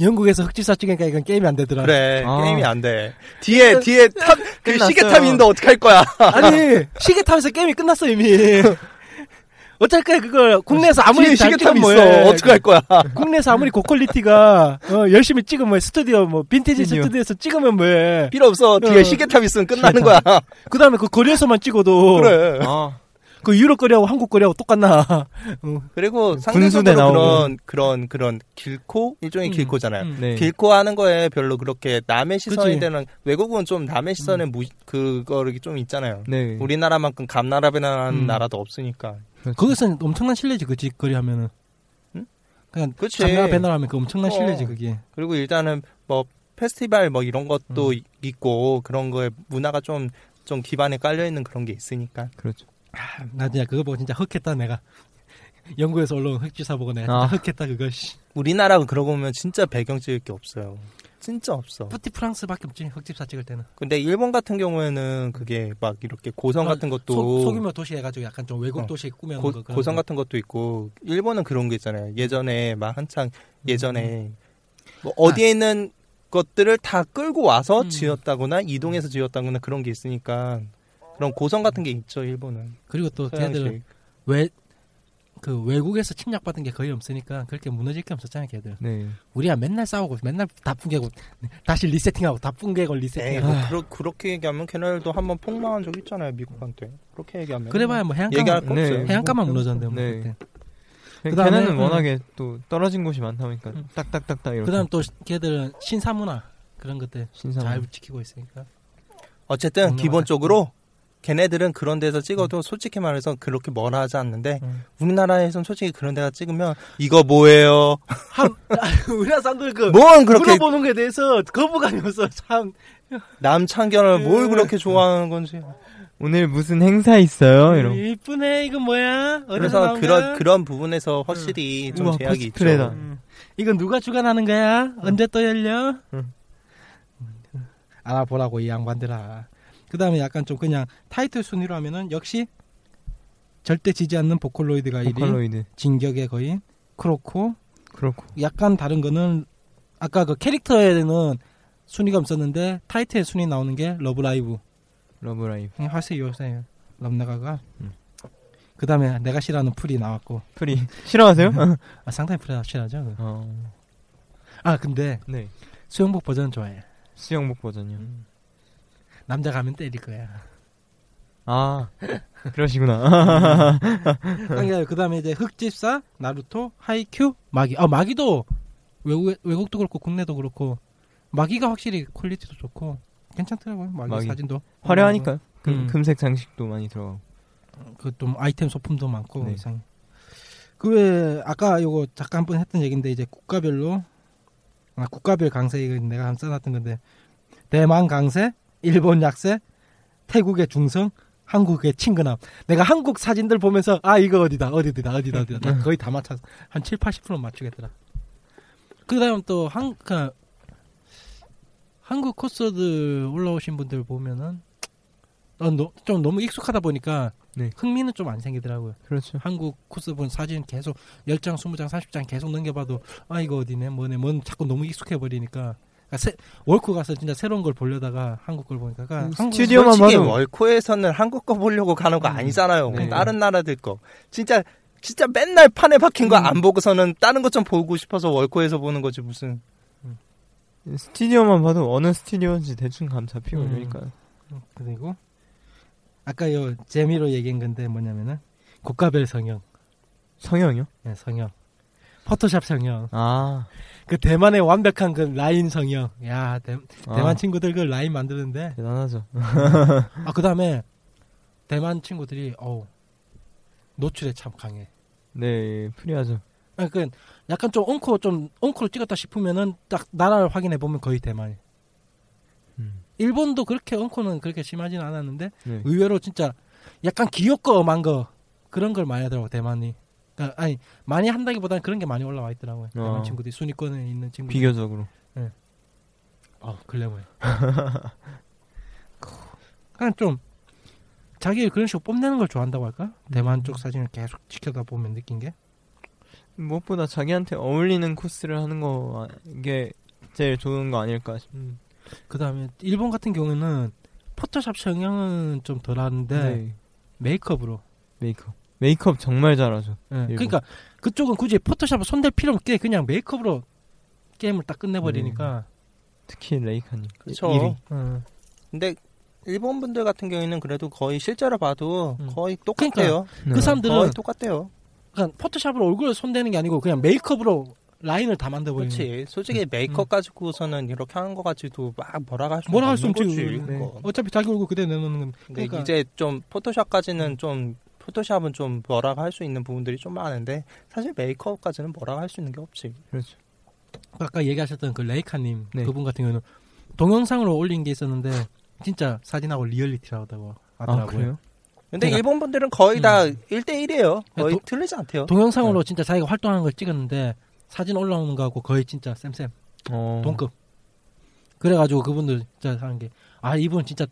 영국에서 흑집사 찍으니까 이건 게임이 안 되더라. 그래 아. 게임이 안 돼. 뒤에 뒤에 탑 그. 시계탑 있는데 어떡할 거야? 아니 시계탑에서 게임이 끝났어 이미. 어쩔 거야 그걸 국내에서 아무리 뒤에 잘 시계탑 있어. 뭐해. 어떡할 거야? 국내에서 아무리 고quality가 어, 열심히 찍으면 뭐해. 스튜디오 뭐 빈티지 스튜디오. 스튜디오에서 찍으면 뭐해. 필요 없어. 뒤에 어. 시계탑 있으면 끝나는 거야. 그 다음에 그 거리에서만 찍어도 그래. 아, 그 유럽 거리하고 한국 거리하고 똑같나. 그리고 군수대 상대적으로. 그런 그런 그런 길코 일종의 음, 길코잖아요. 음. 네. 길코 하는 거에 별로 그렇게 남의 시선이 그치. 되는 외국은 좀 남의 시선에 무 그거를 좀 있잖아요. 네. 우리나라만큼 감 놔라 배 놔라는 음. 나라도 없으니까. 그렇죠. 거기서는 엄청난 실내지 그 직거리 하면은. 응? 그냥 그치. 장나 배너라 하면 그 엄청난 어. 실내지 그게. 그리고 일단은 뭐 페스티벌 뭐 이런 것도 음. 이- 있고 그런 거에 문화가 좀좀 기반에 깔려 있는 그런 게 있으니까. 그렇죠. 아, 나 진짜 그거 보고 진짜 흑했다 내가. 영국에서 올라온 흑지사 보고 내가 아. 흑했다 그거. 씨. 우리나라 그러고 보면 진짜 배경 찍을 게 없어요. 진짜 없어. 뿌티 프랑스밖에 없지 흑집사 찍을 때는. 근데 일본 같은 경우에는 그게 막 이렇게 고성 아, 같은 것도 소, 소규모 도시 해가지고 약간 좀 외국 어. 도시 꾸며놓은 고, 거. 고성 거. 같은 것도 있고 일본은 그런 게 있잖아요. 예전에 막 한창 음. 예전에 뭐 어디에 있는 것들을 다 끌고 와서 음. 지었다거나 이동해서 지었다거나 그런 게 있으니까 그런 고성 같은 게 있죠 일본은. 그리고 또 걔들 서양식. 왜 그 외국에서 침략받은 게 거의 없으니까 그렇게 무너질 게 없었잖아요, 걔들. 네. 우리야 맨날 싸우고 맨날 다 붕괴고 다시 리세팅하고 다 붕괴고 리세팅. 뭐 아, 그러, 그렇게 얘기하면 걔네들도 한번 폭망한 적 있잖아요 미국한테. 그렇게 얘기하면 그래봐야 뭐 해안가만 네. 해안가만 무너졌는데 뭐 네. 그때. 걔- 그다음에, 걔네는 음. 워낙에 또 떨어진 곳이 많다 보니까 음. 딱딱딱딱 이렇게. 그다음 또 걔들은 신사문화 그런 것들 신상. 잘 지키고 있으니까. 어쨌든 기본적으로 걔네들은 그런 데서 찍어도 솔직히 말해서 그렇게 뭐라 하지 않는데 음. 우리나라에선 솔직히 그런 데가 찍으면 이거 뭐예요? 한 우리나라 사람들 그 뭔 그렇게 물어보는 거에 대해서 거부감이 없어. 참. 남창견을 뭘 음. 그렇게 좋아하는 건지. 오늘 무슨 행사 있어요? 이런. 이쁘네. 이거 뭐야? 그래서 그런? 그런 부분에서 확실히 좀 우와, 제약이. 있죠. 음. 이건 누가 주관하는 거야? 언제 또 열려? 응. 알아보라고 이 양반들아. 그 다음에 약간 좀 그냥 타이틀 순위로 하면은 역시 절대 지지 않는 보컬로이드가 1위, 보컬로이드. 진격의 거인, 크로코. 그렇고. 약간 다른 거는 아까 그 캐릭터에는 순위가 없었는데 타이틀 순위 나오는 게 러브라이브. 러브라이브. 하세요 요새 럼나가가. 음. 그 다음에 내가 싫어하는 풀이 나왔고. 프리. 싫어하세요? 아, 상당히 풀이 싫어하죠. 그거. 어. 아 근데 네. 수영복 버전 좋아해. 수영복 버전이요. 남자 가면 때릴 거야. 아. 그러시구나. 그 다음에 이제 흑집사, 나루토, 하이큐, 마기. 아 마기도 외국 외국도 그렇고 국내도 그렇고 마기가 확실히 quality도 좋고 괜찮더라고요. 마기, 마기. 사진도 화려하니까요. 금, 음. 금색 장식도 많이 들어가고. 그좀 아이템 소품도 많고 네. 이상. 그외 아까 요거 잠깐 한번 했던 얘기인데 이제 국가별로 아 국가별 강세 이거 내가 한번 써놨던 건데 대만 강세, 일본 약세, 태국의 중성, 한국의 친근함. 내가 한국 사진들 보면서 아 이거 어디다 어디다 어디다 어디다 나 거의 다 맞춰 한 7, 80% 맞추겠더라. 그다음 또 한 그, 한국 코스들 올라오신 분들 보면은 좀 너무 익숙하다 보니까 네. 흥미는 좀 안 생기더라고요. 그렇죠. 한국 코스 본 사진 계속 10장, 20장, 30장 계속 넘겨봐도 아 이거 어디네 뭐네 뭔 자꾸 너무 익숙해 버리니까 그러니까 새- 월크 가서 진짜 새로운 걸 보려다가 한국 걸 보니까 그러니까 음, 스튜디오만 봐도- 월코에서는 한국 거 보려고 가는 거 음. 아니잖아요. 네. 다른 나라들 거. 진짜 진짜 맨날 판에 박힌 거 음. 안 보고서는 다른 것 좀 보고 싶어서 월코에서 보는 거지 무슨. 스튜디오만 봐도 어느 스튜디오인지 대충 감 잡히고 음. 이러니까요. 그리고 아까 요 재미로 얘기한 건데 뭐냐면은 국가별 성형, 성형이요? 네, 성형, 포토샵 성형, 아. 그 대만의 완벽한 그 라인 성형, 야 대, 아, 대만 친구들 그 라인 만드는데 대단하죠. 아 그 다음에 대만 친구들이 어우 노출에 참 강해. 네, free하죠. 그러니까 약간 좀 엉코 좀 엉코로 찍었다 싶으면은 딱 나라를 확인해 보면 거의 대만. 음. 일본도 그렇게 엉코는 그렇게 심하지는 않았는데 네. 의외로 진짜 약간 귀엽고 엄한 거 그런 걸 많이 하더라고 대만이. 그러니까 아니 많이 한다기보다는 그런 게 많이 올라와 있더라고요. 대만 어. 친구들이 순위권에 있는 친구들. 비교적으로. 어 글래머해. 그냥 좀 자기 그런 식으로 뽐내는 걸 좋아한다고 할까? 대만 쪽 사진을 계속 지켜다 보면 느낀 게. 무엇보다 자기한테 어울리는 코스를 하는 거 이게 제일 좋은 거 아닐까 싶. 음. 그 다음에 일본 같은 경우에는 포토샵 성형은 좀 덜하는데 네. 메이크업으로. 메이크업. 메이크업 정말 잘하죠. 예, 일본. 그러니까 그쪽은 굳이 포토샵을 손댈 필요 없게 그냥 메이크업으로 게임을 딱 끝내버리니까. 특히 레이카님. 그렇죠. 어. 근데 일본 분들 같은 경우에는 그래도 거의 실제로 봐도 음. 거의 똑같아요. 그 네. 사람들은 거의 똑같아요. 그러니까 포토샵으로 얼굴을 손대는 게 아니고 그냥 메이크업으로 라인을 다 만들어버리는. 그렇지. 솔직히 메이크업 가지고서는 이렇게 하는 거 가지고 막 뭐라 할 수, 뭐라 할 수 없지. 그거. 어차피 자기 얼굴 그대로 내놓는 건. 그러니까 이제 좀 포토샵까지는 좀 포토샵은 좀 뭐라고 할 수 있는 부분들이 좀 많은데 사실 메이크업까지는 뭐라고 할 수 있는 게 없지. 그렇죠. 아까 얘기하셨던 그 레이카님 네. 그분 같은 경우는 동영상으로 올린 게 있었는데 진짜 사진하고 리얼리티라고 하더라고요. 아 그래요? 근데 그러니까- 일본 분들은 거의 다 음. 1대1이에요. 거의 도- 틀리지 않대요. 동영상으로 네. 진짜 자기가 활동하는 걸 찍었는데 사진 올라오는 거하고 거의 진짜 쌤쌤 어. 동급. 그래가지고 그분들 진짜 하는 게 아 이분 진짜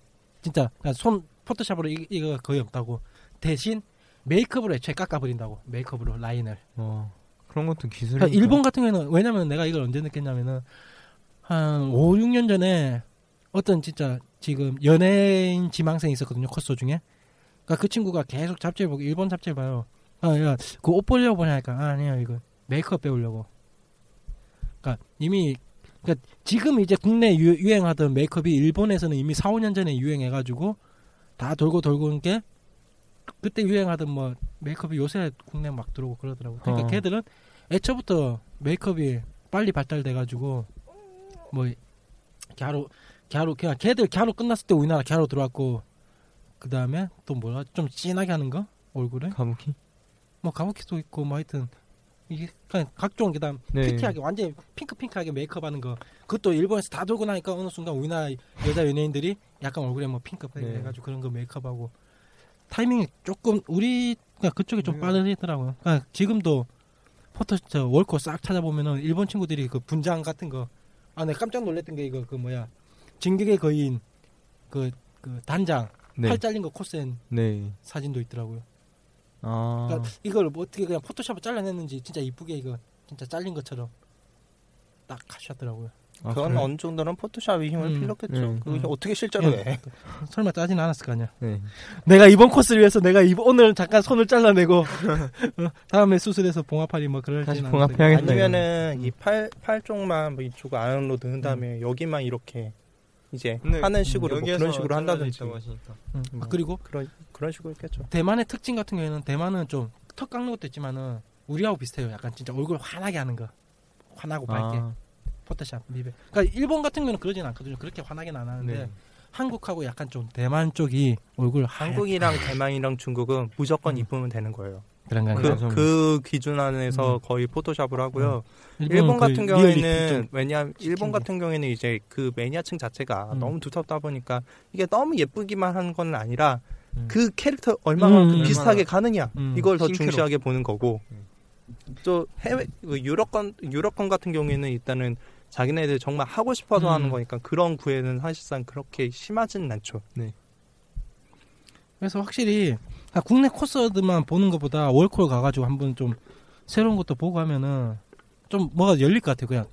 진짜 그냥 손 포토샵으로 이, 이거 거의 없다고 대신 메이크업으로 애초에 깎아버린다고 메이크업으로 라인을. 어. 그런 것도 기술이. 그러니까 일본 같은 경우에는 왜냐면 내가 이걸 언제 느꼈냐면은 한 5, 6년 전에 어떤 진짜 지금 연예인 지망생이 있었거든요 코스 중에. 그러니까 그 친구가 계속 잡지를 보고 일본 잡지를 봐요. 아, 야, 그 옷 보려고 보냐니까 아, 아니야 이거 메이크업 배우려고. 그러니까 이미 그러니까 지금 이제 국내 유, 유행하던 메이크업이 일본에서는 이미 4, 5년 전에 유행해가지고 다 돌고 돌고 온게 그때 유행하던 뭐 메이크업이 요새 국내 막 들어오고 그러더라고. 그러니까 어. 갸루 갸루 그냥 걔들 갸루 끝났을 때 우리나라 갸루 들어왔고 그 다음에 또 뭐야 좀 진하게 하는 거 얼굴에 가부키. 뭐 가부키도 있고 뭐 하여튼 이게 그냥 각종 그다음 네. 피티하게 완전 히 핑크핑크하게 메이크업하는 거 그것도 일본에서 다 돌고 나니까 어느 순간 우리나라 여자 연예인들이 약간 얼굴에 뭐 핑크 네. 해가지고 그런 거 메이크업하고 타이밍이 조금 우리 그냥 그쪽이 좀 네. 빠르더라고요. 그러니까 지금도 포토 저 월코 싹 찾아보면은 일본 친구들이 그 분장 같은 거아 내가 깜짝 놀랐던 게 이거 그 뭐야 진격의 거인 그, 그 단장 네. 팔 잘린 거 코스엔 네. 사진도 있더라고요. 아. 그러니까 이걸 뭐 어떻게 그냥 포토샵을 잘라냈는지 진짜 이쁘게 이거 진짜 잘린 것처럼 딱 하셨더라고요. 아, 그건 그래요? 어느 정도는 포토샵이 힘을 음, 빌렸겠죠. 음, 그거 음. 어떻게 실제로 예. 해? 설마 짜진 않았을 거 아니야. 네. 내가 이번 코스를 위해서 내가 이번 오늘 잠깐 손을 잘라내고 어, 다음에 수술해서 봉합하리 뭐 그럴 다시. 않은데. 아니면은 이 팔 팔 쪽만 뭐 이쪽 안으로 넣은 다음에 여기만 이렇게 이제 하는 식으로 뭐 그런 식으로 한다든지. 음, 아, 뭐. 그리고 그런 그런 식으로 했겠죠. 대만의 특징 같은 경우에는 대만은 좀 턱 깎는 것도 있지만은 우리하고 비슷해요. 약간 진짜 얼굴 환하게 하는 거. 환하고 밝게 아, 포토샵 미백. 그러니까 일본 같은 경우는 그러진 않거든요. 그렇게 환하게는 안 하는데 네. 한국하고 약간 좀 대만 쪽이 얼굴 하얗게 한국이랑 대만이랑 중국은 무조건 음. 이쁘면 되는 거예요. 그런 그. 그 기준 안에서 음. 거의 포토샵을 하고요. 일본은 일본 같은 경우에는 좀 왜냐하면 일본 같은 경우에는 이제 그 매니아층 자체가 음. 너무 두텁다 보니까 이게 너무 예쁘기만 한 건 아니라 음. 그 캐릭터 얼마만큼 음. 비슷하게 가느냐 음. 이걸 더. 중시하게 보는 거고 또 해외 그 유럽권 유럽권 같은 경우에는 일단은 자기네들 정말 하고 싶어서 음. 하는 거니까 그런 구애는 사실상 그렇게 심하진 않죠. 그래서 확실히 국내 코스들만 보는 것보다 월콜 가가지고 한번 좀 새로운 것도 보고 하면은 좀 뭐가 열릴 것 같아요. 그냥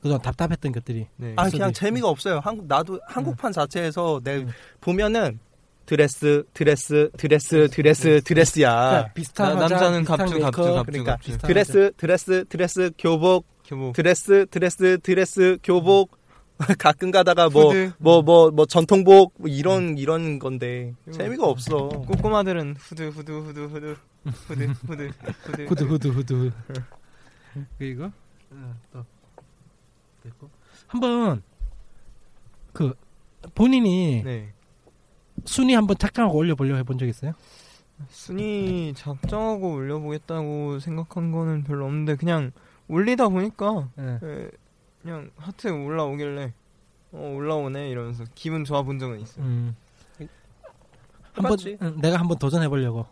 그동안 답답했던 것들이. 네. 아 그냥 있- 재미가 없어요. 한국 나도 한국판 자체에서 내 음. 보면은 드레스 드레스 드레스 드레스 드레스야. 그러니까 비슷한 나- 남자는 갑주, 갑주, 갑주, 그러니까 갑주. 드레스 드레스 드레스 교복 교복. 드레스 드레스 드레스 교복 가끔 가다가 뭐 후드. 뭐뭐 뭐 전통복 뭐 이런 이런 건데 음. 재미가 없어. 꼬꼬마들은 후드 후드 후드 후드 후드 후드 후드 후드 후드 후드. 그리고 어, 또 됐고 한번 그 본인이 네. 순위 한번 작정하고 올려보려고 해본 적 있어요? 순위 작정하고 올려보겠다고 생각한 거는 별로 없는데 그냥 올리다 보니까 네. 예, 그냥 하트 올라오길래 어 올라오네 이러면서 기분 좋아 본 적은 있어요. 음. 한번. 응, 내가 한번 도전해 보려고.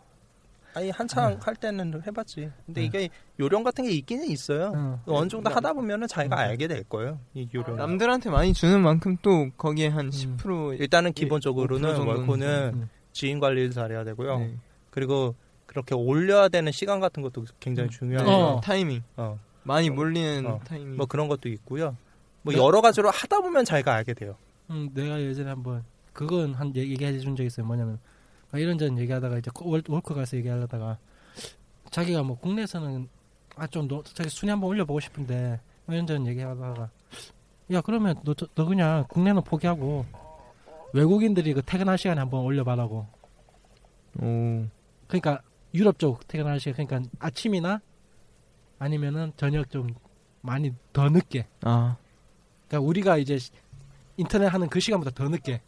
아니 한창 할 때는 해봤지. 근데 네. 이게 요령 같은 게 있기는 있어요. 응. 어느 정도 하다 보면은 자기가 음. 알게 될 거예요. 이 요령. 남들한테 많이 주는 만큼 또 거기에 한 10% 일단은 예, 기본적으로는 5% 정도는 월코는 음. 지인 관리를 잘해야 되고요. 네. 그리고 그렇게 올려야 되는 시간 같은 것도 굉장히 음. 중요해요. 어. 타이밍 어. 많이 몰리는 어. 타이밍. 뭐 그런 것도 있고요. 뭐 네. 여러 가지로 하다 보면 자기가 알게 돼요. 음, 내가 예전에 한번 그건 한 얘기- 얘기해 준 적 있어요. 뭐냐면 아, 이런저런 얘기하다가 이제 코- 월, 월커 가서 얘기하려다가 자기가 뭐 국내에서는 아좀 자기 순위 한번 올려보고 싶은데 뭐 이런저런 얘기하다가 야 그러면 너, 저- 너 그냥 국내는 포기하고 외국인들이 그 퇴근할 시간에 한번 올려봐라고. 오. 그러니까 유럽 쪽 퇴근할 시간 그러니까 아침이나 아니면은 저녁 좀 많이 더 늦게. 아. 그러니까 우리가 이제 시- 인터넷 하는 그 시간보다 더 늦게.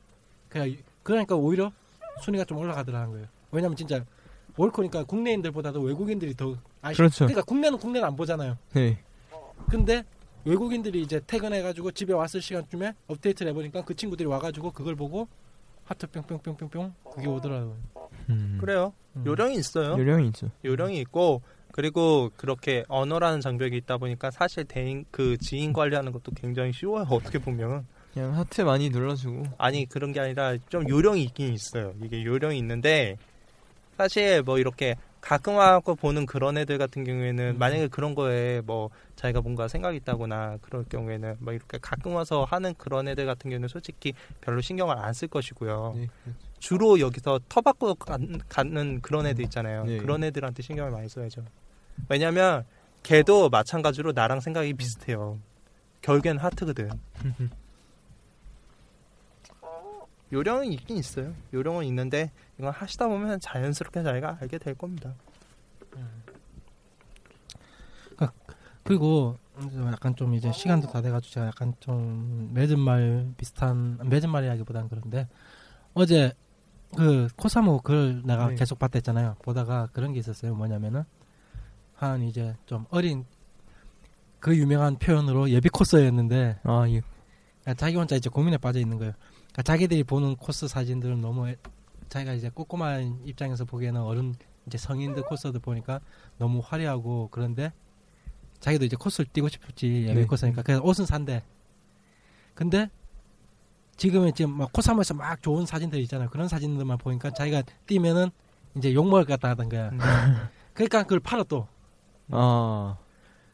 그냥 이- 그러니까 오히려 순위가 좀 올라가더라는 거예요. 왜냐면 진짜 월코니까 국내인들보다도 외국인들이 더 아시. 그렇죠. 그러니까 국내는 국내를 안 보잖아요. 네. 근데 외국인들이 이제 퇴근해가지고 집에 왔을 시간쯤에 업데이트를 해보니까 그 친구들이 와가지고 그걸 보고 하트 뿅뿅뿅뿅뿅 그게 오더라고요. 음. 그래요. 음. 요령이 있어요. 요령이 있죠. 요령이 있고 그리고 그렇게 언어라는 장벽이 있다 보니까 사실 대인 그 지인 관리하는 것도 굉장히 쉬워요. 어떻게 보면 그냥 하트 많이 눌러주고. 아니 그런 게 아니라 좀 요령이 있긴 있어요. 이게 요령이 있는데 사실 뭐 이렇게 가끔 와갖고 보는 그런 애들 같은 경우에는 음. 만약에 그런 거에 뭐 자기가 뭔가 생각이 있다거나 그럴 경우에는 뭐 이렇게 가끔 와서 하는 그런 애들 같은 경우는 솔직히 별로 신경을 안 쓸 것이고요. 네. 주로 여기서 터받고 가- 갖는 그런 애들 있잖아요. 네. 그런 애들한테 신경을 많이 써야죠. 왜냐면 걔도 마찬가지로 나랑 생각이 비슷해요. 결국엔 하트거든. 요령은 있긴 있어요. 요령은 있는데 이건 하시다 보면 자연스럽게 자기가 알게 될 겁니다. 그리고 그래서 약간 좀 이제 시간도 다 돼가지고 제가 약간 좀 맺은 말 비슷한 맺은 말이라기보단 그런데 어제 그 코사모 글 내가 네. 계속 봤댔잖아요. 보다가 그런 게 있었어요. 뭐냐면은 한 이제 좀 어린 그 유명한 표현으로 예비 코스였는데 아, 예. 그러니까 자기 혼자 이제 고민에 빠져 있는 거예요. 그러니까 자기들이 보는 코스 사진들은 너무 애- 자기가 이제 꼬꼬마한 입장에서 보기에는 어른 이제 성인들 코스들 보니까 너무 화려하고 그런데 자기도 이제 코스를 뛰고 싶었지 예비 네. 코스니까 그래서 옷은 산대. 근데 지금은 지금 막 코사모에서 막 좋은 사진들 있잖아요. 그런 사진들만 보니까 자기가 뛰면은 이제 욕 먹을 것 같다 하던 거야. 음. 그러니까 그걸 팔아 또. 아,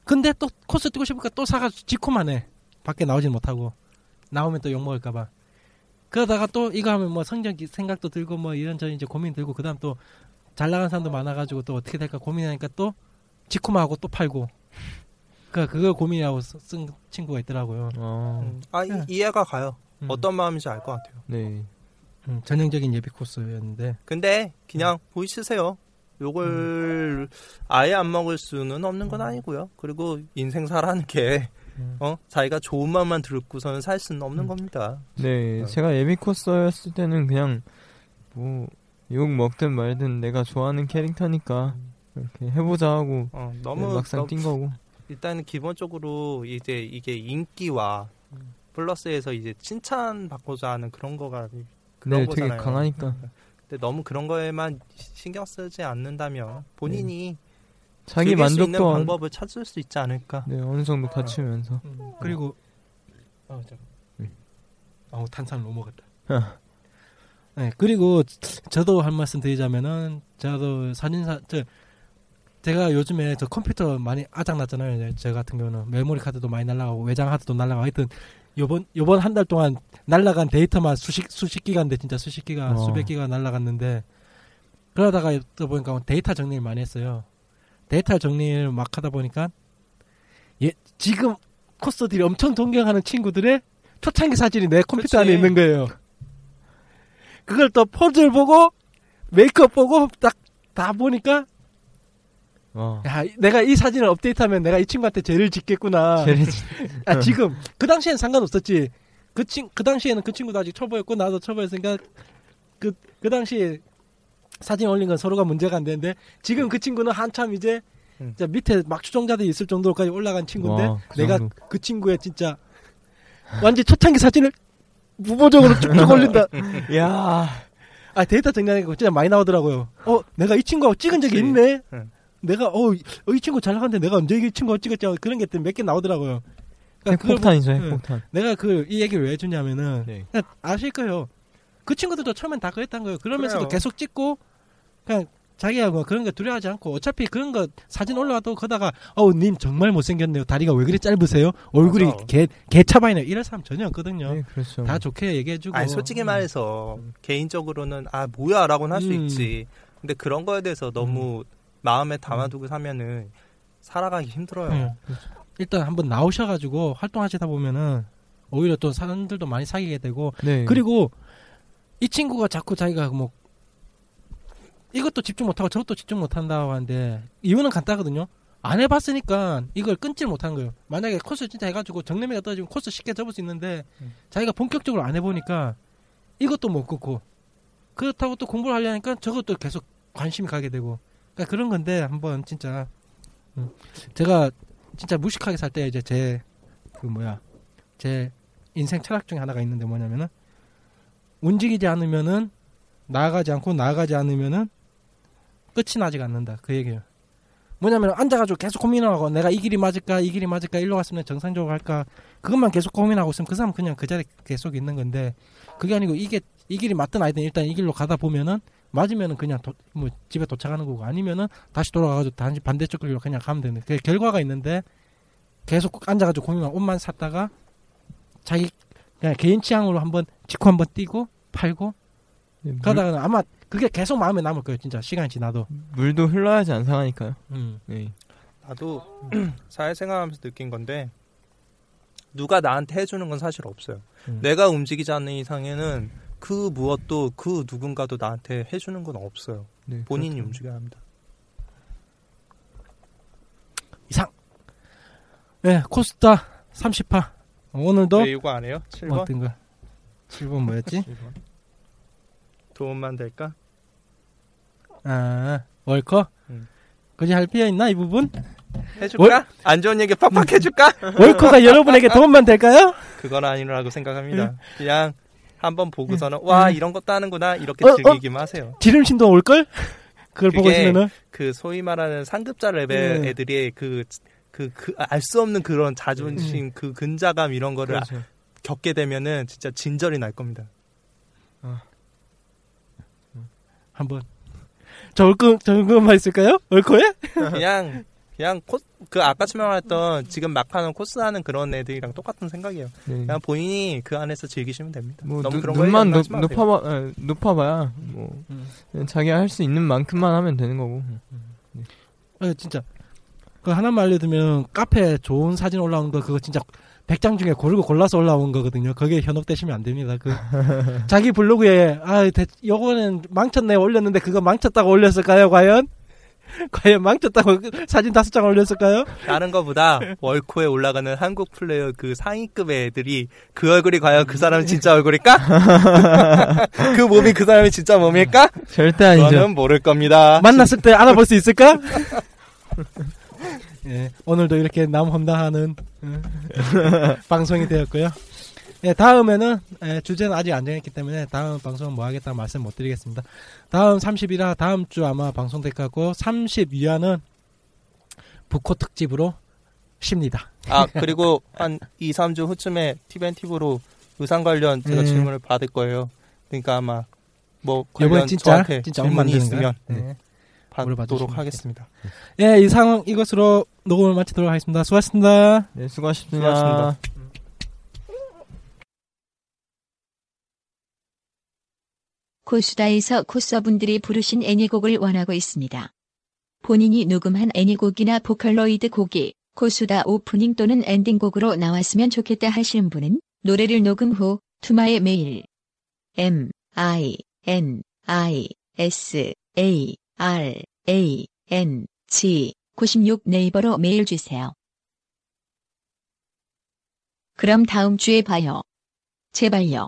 근데 또 코스 뛰고 싶으니까 또 사가 지코만 해. 밖에 나오진 못하고 나오면 또 욕 먹을까봐. 그러다가 또 이거 하면 뭐 성적 생각도 들고 뭐 이런저런 이제 고민 들고 그다음 또 잘 나가는 사람도 많아가지고 또 어떻게 될까 고민하니까 또 지코만 하고 또 팔고. 그 그걸 고민하고 쓰- 쓴 친구가 있더라고요. 어, 음. 아 이, 네. 이해가 가요. 음. 어떤 마음인지 알 것 같아요. 네. 음, 전형적인 예비 코스였는데 근데 그냥 보이시세요. 요걸 아예 안 먹을 수는 없는 건 아니고요. 그리고 인생 사라는 게 음. 어? 자기가 좋은 마음만 들고서는 살 수는 없는 음. 겁니다. 네, 어. 제가 예비 코스였을 때는 그냥 뭐 욕 먹든 말든 내가 좋아하는 캐릭터니까 이렇게 해보자 하고 어, 네, 너무 막상 너무 뛴 거고. 일단은 기본적으로 이제 이게 인기와 플러스에서 이제 칭찬 받고자 하는 그런 거가 그런 네, 거잖아요. 되게 강하니까 근데 너무 그런 거에만 신경 쓰지 않는다면 본인이 자기 즐길 수 있는 방법을 찾을 수 있지 않을까. 네, 어느 정도 갖추면서. 음, 그리고 아, 저, 네. 못 먹었다. 아. 네, 그리고 저도 한 말씀 드리자면은 저도 사진사 저 제가 요즘에 저 컴퓨터 많이 아작 났잖아요. 이제 저 같은 경우는 메모리 카드도 많이 날라가고 외장 하드도 날라가고 하여튼 요번 요번 한 달 동안 날라간 데이터만 수십 수십 기가인데 진짜 수십 기가 어. 수백 기가 날라갔는데 그러다가 또 보니까 데이터 정리를 많이 했어요. 데이터 정리를 막 하다 보니까 예 지금 코스들이 엄청 존경하는 친구들의 초창기 사진이 내 컴퓨터 그치. 안에 있는 거예요. 그걸 또 포즈를 보고 메이크업 보고 딱 다 보니까 와. 야 이- 내가 이 사진을 업데이트하면 내가 이 친구한테 죄를 짓겠구나. 제일 진- 아, 지금 그 당시엔 상관없었지. 그 친, 그 당시에는 그 친구도 아직 초보였고 나도 초보였으니까 그, 그 당시에 사진 올린 건 서로가 문제가 안 되는데 지금 그 친구는 한참 이제 음. 진짜 밑에 막 추종자들이 있을 정도로까지 올라간 친구인데 와, 그 내가 정도. 그 친구의 진짜 완전 초창기 사진을 무보적으로 쭉쭉 올린다. 야, 아 데이터 정리하니까 진짜 많이 나오더라고요. 어 내가 이 친구하고 찍은 적이. 있네. 응. 내가 어 이 친구 잘 나갔는데 내가 언제 이 찍었지 하고 그런 게 몇 개 나오더라고요. 그러니까 그걸 핵폭탄이죠, 보- 응. 핵폭탄. 내가 그 이 얘기를 왜 해주냐면은 네. 아실 거예요. 그 친구들도 처음엔 다 그랬던 거예요. 그러면서도 그래요. 계속 찍고 그냥 자기가 뭐 그런 거 두려워하지 않고 어차피 그런 거 사진 올라와도 거다가 어우 님 정말 못생겼네요. 다리가 왜 그리 짧으세요? 얼굴이 맞아. 개 개차바이네. 이럴 사람 전혀 없거든요. 네, 그렇죠. 다 좋게 얘기해주고. 아니 솔직히 음. 말해서 개인적으로는 아 뭐야라고는 할수 음. 있지. 근데 그런 거에 대해서 너무 마음에 담아두고 사면은 살아가기 힘들어요. 응. 일단 한번 나오셔가지고 활동하시다 보면은 오히려 또 사람들도 많이 사귀게 되고 네. 그리고 이 친구가 자꾸 자기가 뭐 이것도 집중 못하고 저것도 집중 못한다고 하는데 이유는 간단하거든요. 안 해봤으니까 이걸 끊질 못한 거예요. 만약에 코스 진짜 해가지고 정내미가 떨어지면 코스 쉽게 접을 수 있는데 음. 자기가 본격적으로 안 해보니까 이것도 못 끊고 그렇다고 또 공부를 하려니까 저것도 계속 관심이 가게 되고 그러니까 그런 건데 한번 진짜 음, 제가 진짜 무식하게 살 때 이제 제 그 뭐야 제 인생 철학 중에 하나가 있는데 뭐냐면은 움직이지 않으면은 나아가지 않고 나아가지 않으면은 끝이 나지 않는다 그 얘기예요. 뭐냐면 앉아가지고 계속 고민하고 내가 이 길이 맞을까 이 길이 맞을까 일로 갔으면 정상적으로 갈까 그것만 계속 고민하고 있으면 그 사람 은 그냥 그 자리 에 계속 있는 건데 그게 아니고 이게 이 길이 맞든 아니든 일단 이 길로 가다 보면은 맞으면은 그냥 도- 뭐 집에 도착하는 거고 아니면은 다시 돌아가가지고 단지 반대쪽 길로 그냥 가면 되는 그 결과가 있는데 계속 앉아가지고 고민만 옷만 샀다가 자기 그냥 개인 취향으로 한번 직후 한번 뛰고 팔고 네, 물, 그러다가 아마 그게 계속 마음에 남을 거예요 진짜 시간이 지나도 물도 흘러야지 안 상하니까요. 음. 네. 나도 사회생활하면서 느낀 건데 누가 나한테 해주는 건 사실 없어요. 음. 내가 움직이지 않는 이상에는 그 무엇도 그 누군가도 나한테 해주는 건 없어요. 네, 본인이 그렇죠. 움직여야 합니다. 이상 예, 코스타 30파. 오늘도 왜 이거 안 해요? 7번? 어떤 거? 7번 뭐였지? 도움만 될까? 아, 월커? 음. 그지 할 필요 있나, 이 부분? 해줄까? 안 좋은 얘기 팍팍 해줄까? 월커가 여러분에게 도움만 될까요? 그건 아니라고 생각합니다. 그냥 한번 보고서는 와 음. 이런 것도 하는구나 이렇게 어, 어? 즐기기만 하세요. 지름신도 올걸? 그걸 보고 있으면은. 그 소위 말하는 상급자 레벨 음. 애들이 그 그 그 알 수 없는 그런 자존심, 음. 그 근자감 이런 거를 그렇죠. 겪게 되면은 진짜 진절이 날 겁니다. 한번. 저 월커, 저 그것만 있을까요? 월커에? 그냥 그냥 코, 그 아까 설명했던 지금 막 하는 코스 하는 그런 애들이랑 똑같은 생각이에요. 네. 그냥 본인이 그 안에서 즐기시면 됩니다. 뭐 너무 눈, 그런 눈만 높. 높아봐 에, 높아봐야 뭐 음. 자기가 할 수 있는 만큼만 하면 되는 거고. 어, 진짜. 그 하나만 알려드리면, 카페에 좋은 사진 올라오는 거, 그거 진짜 100장 중에 고르고 골라서 올라온 거거든요. 거기에 현혹되시면 안 됩니다. 그, 자기 블로그에, 아, 대, 요거는 망쳤네 올렸는데, 그거 망쳤다고 올렸을까요, 과연? 과연 망쳤다고 사진 다섯 장 올렸을까요? 다른 거보다 월코에 올라가는 한국 플레이어 그 상위급의 애들이 그 얼굴이 과연 그 사람 진짜 얼굴일까? 그 몸이 그 사람이 진짜 몸일까? 절대 아니죠. 저는 모를 겁니다. 만났을 때 알아볼 수 있을까? 예, 오늘도 이렇게 남험다하는 음, 방송이 되었고요. 예, 다음에는 예, 주제는 아직 안 정했기 때문에 다음 방송은 뭐 하겠다 말씀 못 드리겠습니다. 다음 30이라 다음 주 아마 방송될 것 같고 32화는 북코 특집으로 쉽니다. 아 그리고 한 2, 3주 후쯤에 티벤티브로 의상 관련 제가 음. 질문을 받을 거예요. 그러니까 아마 뭐 관련 진짜 저한테 진짜 옷 질문이 있으면? 네, 물어봐 받도록 하겠습니다. 예, 이 상황 이것으로 녹음을 마치도록 하겠습니다. 수고하셨습니다. 네, 수고하셨습니다. 수고하셨습니다. 코수다에서 코서분들이 부르신 애니곡을 원하고 있습니다. 본인이 녹음한 애니곡이나 보컬로이드 곡이 코수다 오프닝 또는 엔딩곡으로 나왔으면 좋겠다 하시는 분은 노래를 녹음 후 투마의 메일 m i n i s a r a n g 96 네이버로 메일 주세요. 그럼 다음 주에 봐요. 제발요.